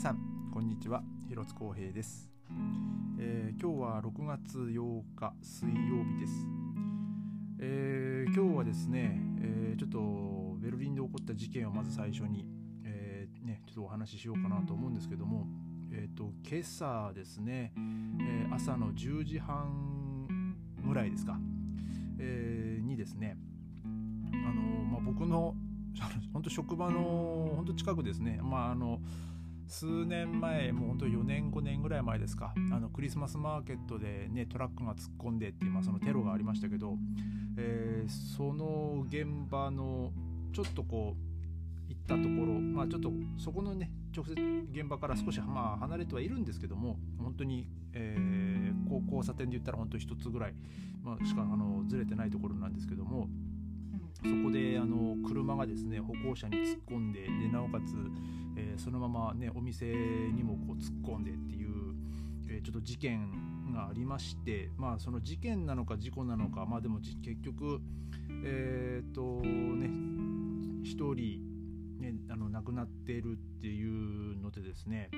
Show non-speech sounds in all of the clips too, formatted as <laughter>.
さんこんにちは。広津光平です、えー、今日は6月8日水曜日です、えー、今日はですね、えー、ちょっとベルリンで起こった事件をまず最初に、えね、ちょっとお話ししようかなと思うんですけども、えーと、今朝ですね、え朝の10時半ぐらいですか、えにですねあの、まあ、僕の <laughs> 本当職場の本当近くですね、まあ、あの数年前もう本当4年5年ぐらい前ですか。あのクリスマスマーケットで、ね、トラックが突っ込んでっていう、まあ、そのテロがありましたけど、えー、その現場のちょっとこう行ったところ、まあ、ちょっとそこのね直接現場から少し、まあ、離れてはいるんですけども本当に、えー、交差点で言ったら本当一つぐらい、まあ、しかあのずれてないところなんですけどもそこであの車がですね歩行者に突っ込んででなおかつ、えー、そのまま、ね、お店にもこう突っ込んでっていう、えー、ちょっと事件がありましてまあその事件なのか事故なのかまあでも結局えっ、とね1人ね、あの亡くなっているっていうのでですね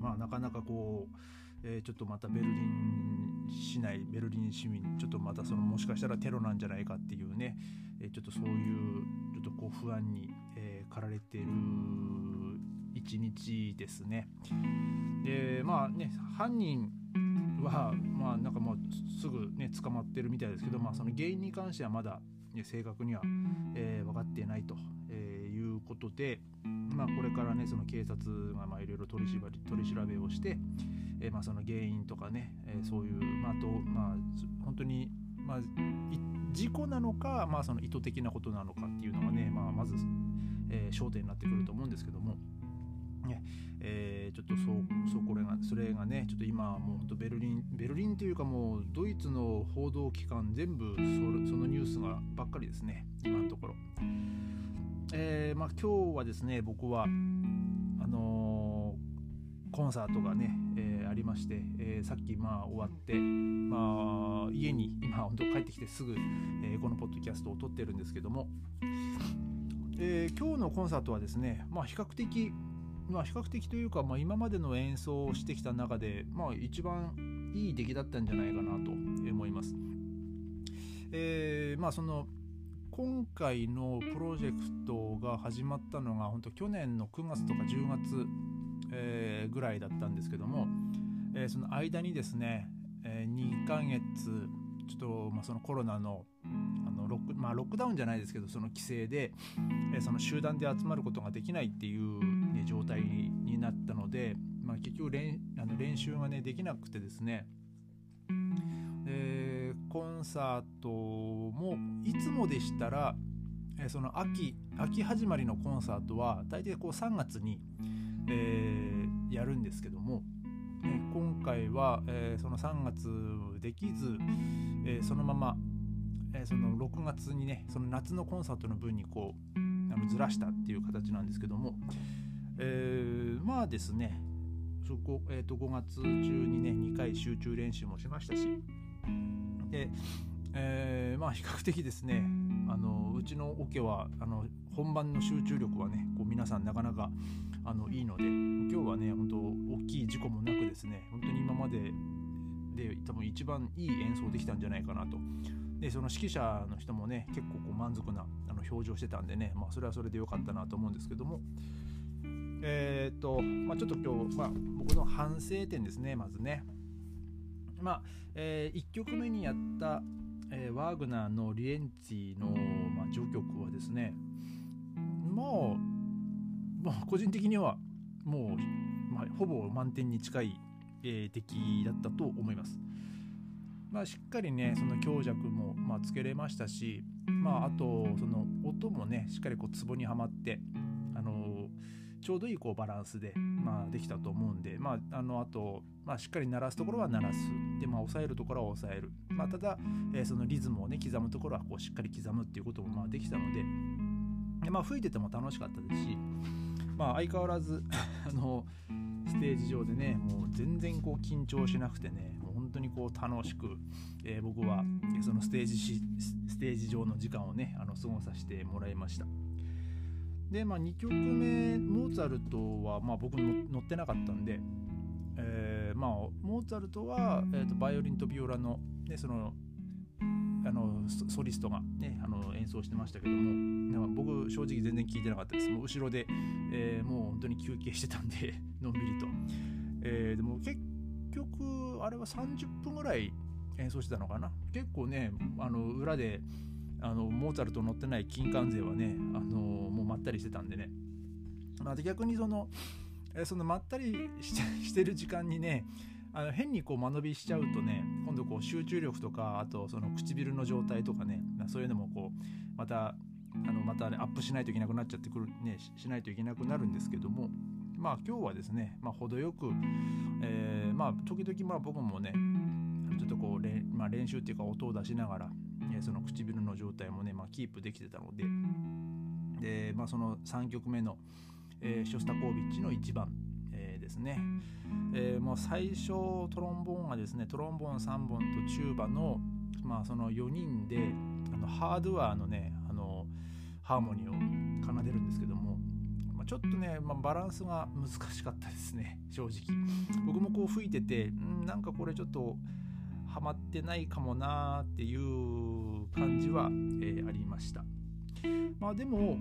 まあなかなかこうえー、ちょっとまたベルリン市内ベルリン市民ちょっとまたそのもしかしたらテロなんじゃないかっていうね、えー、ちょっとそういうとこう不安に、えー、駆られている一日ですね。でまあね犯人はまあなんかもうすぐね捕まってるみたいですけど、まあ、その原因に関してはまだ、ね、正確には、えー、分かっていないと、えー、いうことで、まあ、これからねその警察がいろいろ取り調べをして、えー、まあ、その原因とかね、えー、そういう、まあ、とまあ本当に、まあ、事故なのか、まあ、その意図的なことなのかっていうのがね、まあ、まず、えー、焦点になってくると思うんですけども。ねえー、ちょっとそうそうこれがそれがねちょっと今もうベルリンベルリンというかもうドイツの報道機関全部そのニュースがばっかりですね今のところ、えー、まあ、今日はですね僕はあのー、コンサートがね、えー、ありまして、えー、さっきまあ終わっ、まあ、家に今本当帰ってきてすぐ、えこのポッドキャストを撮ってるんですけども、え今日のコンサートはですね、まあ、比較的、まあ、比較的というか、まあ、今までの演奏をしてきた中で、まあ、一番いい出来だったんじゃないかなと思います。えー、まあその今回のプロジェクトが始まったのが本当去年の9月とか10月、えー、ぐらいだったんですけども、えー、その間にですね、えー、2ヶ月ちょっと、まあ、そのコロナのあのロック,、まあ、ロックダウンじゃないですけどその規制で、えー、その集団で集まることができないっていう、ね、状態になったので、まあ、結局練あの練習がねできなくてですね。でコンサートもいつもでしたら、えその秋秋始まりのコンサートは大体こう3月に、えー、やるんですけども、回は、えー、その3月できず、えー、そのまま、えその6月にねその夏のコンサートの分にこうあのずらしたっていう形なんですけども、えまあですねそこ、えー、と5月中にね2回集中練習もしましたしで、えー、まあ比較的ですねあのうちのオケはあの本番の集中力はねこう皆さんなかなかあのいいので今日はね本当大きい事故もなくですね本当に今までで多分一番いい演奏できたんじゃないかなと。でその指揮者の人もね結構こう満足なあの表情してたんでね、まあ、それはそれで良かったなと思うんですけども。えっ、と、まあ、ちょっと今日、まあ、僕の反省点ですねまずね。まあ、えー、1曲目にやった、えー、ワーグナーのリエンツィの、まあ、序曲はですねもう、まあ、個人的にはもう、まあ、ほぼ満点に近い、えー、出来だったと思います。まあ、しっかりねその強弱も、まあ、つけれましたし、まあ、あとその音もねしっかりこうツボにはまってあのちょうどいいこうバランスで、まあ、できたと思うんで、まあ、あのあと、まあ、しっかり鳴らすところは鳴らす。で、まあ、抑えるところは抑える、まあ、ただ、えー、そのリズムをね刻むところはこうしっかり刻むっていうこともまあできたのでで、まあ、吹いてても楽しかったですし、まあ、相変わらず <laughs> あのステージ上でねもう全然こう緊張しなくてねもう本当にこう楽しく、えー、僕はそのステージステージ上の時間をねあの過ごさせてもらいました。で、まあ、2曲目モーツァルトは、まあ、僕乗ってなかったんで、えー、まあ、モーツァルトは、えーと、バイオリンとビオラの,、ね、そのあのソリストが、ね、あの演奏してましたけども僕正直全然聞いてなかったです。もう後ろで、えー、もう本当に休憩してたんで <laughs> のんびりと、えー、でも結局あれは30分ぐらい演奏してたのかな。結構ねあの裏であのモーツァルト乗ってない金管勢はねあのもうまったりしてたんでね、まあ、逆にそのえそのまったりし <laughs> てる時間にねあの変にこう間延びしちゃうとね今度こう集中力とかあとその唇の状態とかねそういうのもこうまたあのまた、ね、アップしないといけなくなっちゃってくるねしないといけなくなるんですけどもまあ今日はですね、まあ、程よく、えー、まあ時々まあ僕もねちょっとこう、まあ、練習っていうか音を出しながらその唇の状態もね、まあ、キープできてたので。で、まあ、その3曲目の、えー、ショスタコービッチの1番、えー、ですね、えー、もう最初トロンボーンがですねトロンボーン3本とチューバの,、まあその4人であのハードワーのねあのハーモニーを奏でるんですけども、まあ、ちょっとね、まあ、バランスが難しかったですね正直。僕もこう吹いててんなんかこれちょっとハマってないかもなーっていう感じは、えー、ありました。まあでも、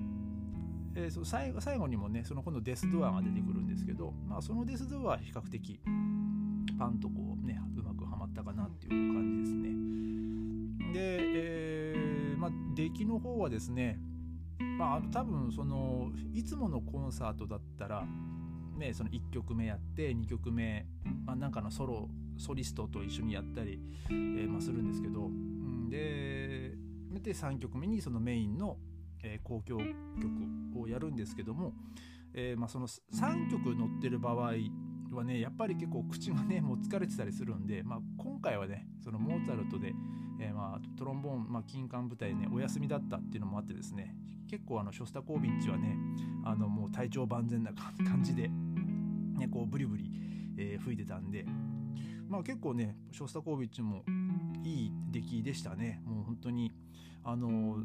えー、そ最後最後にもねその今度デスドアが出てくるんですけど、まあ、そのデスドアは比較的パンとこうねうまくはまったかなっていう感じですね。で、えー、まあ、出来の方はですねまあ多分そのいつものコンサートだったらね、その1曲目やって2曲目、まあ、なんかのソロソリストと一緒にやったり、えー、まあ、するんですけど、うん、でで3曲目にそのメインの、えー、交響曲をやるんですけども、えー、まあ、その3曲乗ってる場合はねやっぱり結構口がねもう疲れてたりするんで、まあ、今回はねそのモーツァルトで、えー、まあトロンボーン、まあ、金管部隊ねお休みだったっていうのもあってですね結構あのショスタコービッチはねあのもう体調万全な感じで、ね、こうブリブリ、えー、吹いてたんでまあ結構ねショスタコービッチもいい出来でしたね。もう本当にあの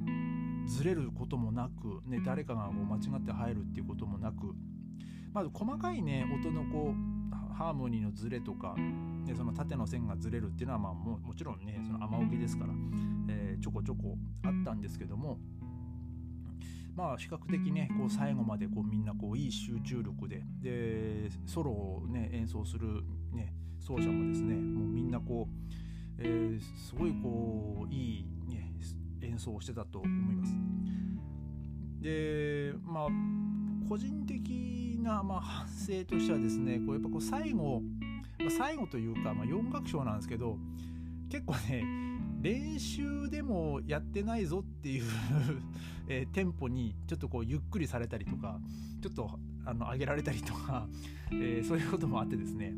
ずれることもなく、ね、誰かがもう間違って入るっていうこともなく。まず細かいね音のこうハーモニーのずれとかでその縦の線がずれるっていうのはまあももちろんねその雨桶ですから、えー、ちょこちょこあったんですけども。まあ比較的ねこう最後までこうみんなこういい集中力ででソロをね演奏するね奏者もですねもうみんなこう、えー、すごいこういい、ね、演奏をしてたと思います。でまあ個人的な、まあ、反省としてはですねこうやっぱこう最後、まあ、最後というか、まあ、4楽章なんですけど結構ね練習でもやってないぞっていう <laughs> えー、テンポにちょっとこうゆっくりされたりとかちょっとあの上げられたりとか、えー、そういうこともあってですね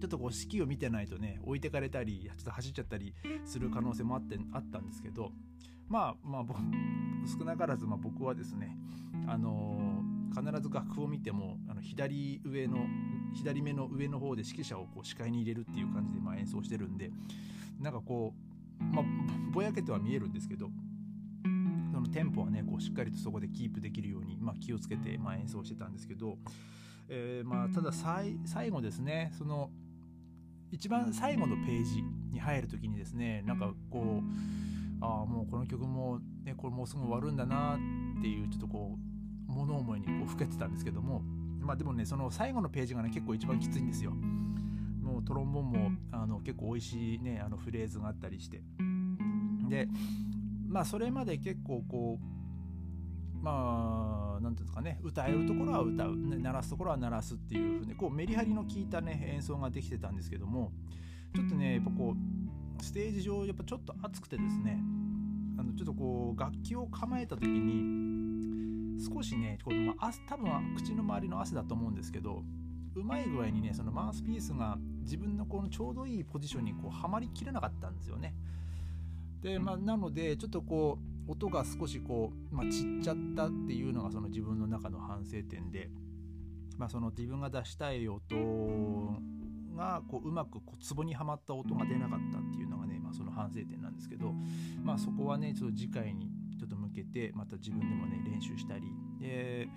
ちょっとこう式を見てないとね置いてかれたりちょっと走っちゃったりする可能性もあってあったんですけどまあまあ <laughs> 少なからずま僕はですねあのー、必ず楽譜を見てもあの左上の左目の上の方で指揮者をこう視界に入れるっていう感じでま演奏してるんでなんかこうまあぼやけては見えるんですけどそのテンポはねこうしっかりとそこでキープできるように、まあ、気をつけてま演奏してたんですけど、えー、まあただ最後ですねその一番最後のページに入る時にですねなんかこうああもうこの曲も、ね、これもうすぐ終わるんだなっていうちょっとこう物思いにこうふけてたんですけどもまあでもねその最後のページがね結構一番きついんですよ。もうトロンボンもあの結構美味しいねあのフレーズがあったりして。でまあそれまで結構こうまあ何ていうんですかね歌えるところは歌う、ね、鳴らすところは鳴らすっていうふうにこうメリハリの効いたね演奏ができてたんですけどもちょっとねやっぱこうステージ上やっぱちょっと熱くてですねあのちょっとこう楽器を構えた時に少しねこの、まあ、多分口の周りの汗だと思うんですけどうまい具合にねそのマウスピースが自分のこのちょうどいいポジションにこうはまりきれなかったんですよね。でまあ、なのでちょっとこう音が少しこう、まあ、ちっちゃったっていうのがその自分の中の反省点で、まあ、その自分が出したい音がこううまくこうツボにはまった音が出なかったっていうのがね、まあ、その反省点なんですけど、まあ、そこはねちょっと次回にちょっと向けてまた自分でもね練習したりで、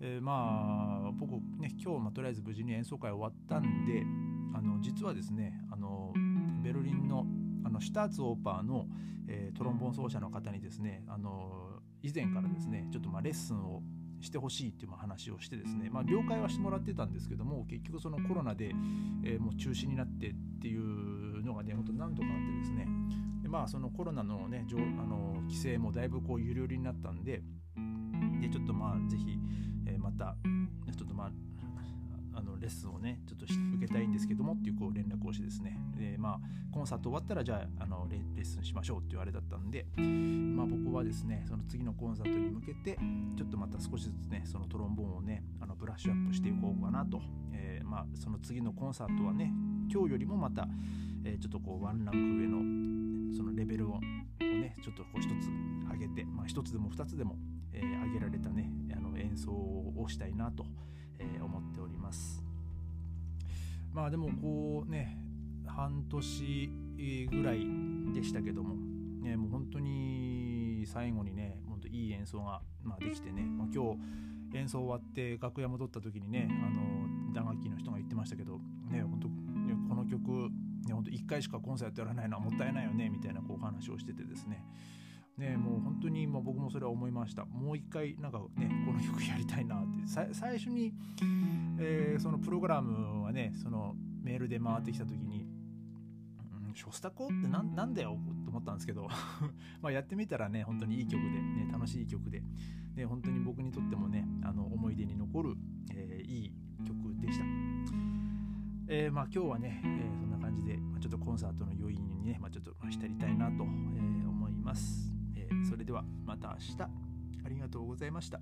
えー、まあ僕ね今日、ま、とりあえず無事に演奏会終わったんであの実はですねあのベルリンののシュターツオーパーの、えー、トロンボーン奏者の方にですねあの以前からですねちょっとまあレッスンをしてほしいっていう話をしてですね、まあ、了解はしてもらってたんですけども結局そのコロナで、えー、もう中止になってっていうのがね本当何度かあってですね。でまあそのコロナのねあの規制もだいぶこうゆるゆるになったんででちょっとまあぜひ、えー、またちょっとまあレッスンをねちょっと受けたいんですけどもっていうこう連絡をしてですね。でまあコンサート終わったらじゃああのレッスンしましょうって言われだったんでまあ僕はですねその次のコンサートに向けてちょっとまた少しずつねそのトロンボーンをねあのブラッシュアップしていこうかなと、えー、まあその次のコンサートはね今日よりもまた、えー、ちょっとこうワンランク上のそのレベルをねちょっとこう一つ上げてまあ一つでも二つでも、えー、上げられたねあの演奏をしたいなと、えー、思っております。まあでもこうね半年ぐらいでしたけども、ね、もう本当に最後にね本当いい演奏が、まあ、できてね、まあ、今日演奏終わって楽屋戻った時にねあの打楽器の人が言ってましたけどね本当この曲ね本当1回しかコンサートやらないのはもったいないよねみたいなこう話をしててですねねもう本当に、まあ、僕もそれは思いました。もう一回なんかねこの曲やりたいなって。最初に、えー、そのプログラムはねそのメールで回ってきた時に「うん、ショスタコって何なんだよ」と思ったんですけど <laughs> まあやってみたらね本当にいい曲で、ね、楽しい曲で。で本当に僕にとってもねあの思い出に残る、えー、いい曲でした。えー、まあ今日はね、えー、そんな感じで、まあ、ちょっとコンサートの余韻にね、まあ、ちょっと浸りたいなと、えー、思います。ー、それではまた明日ありがとうございました。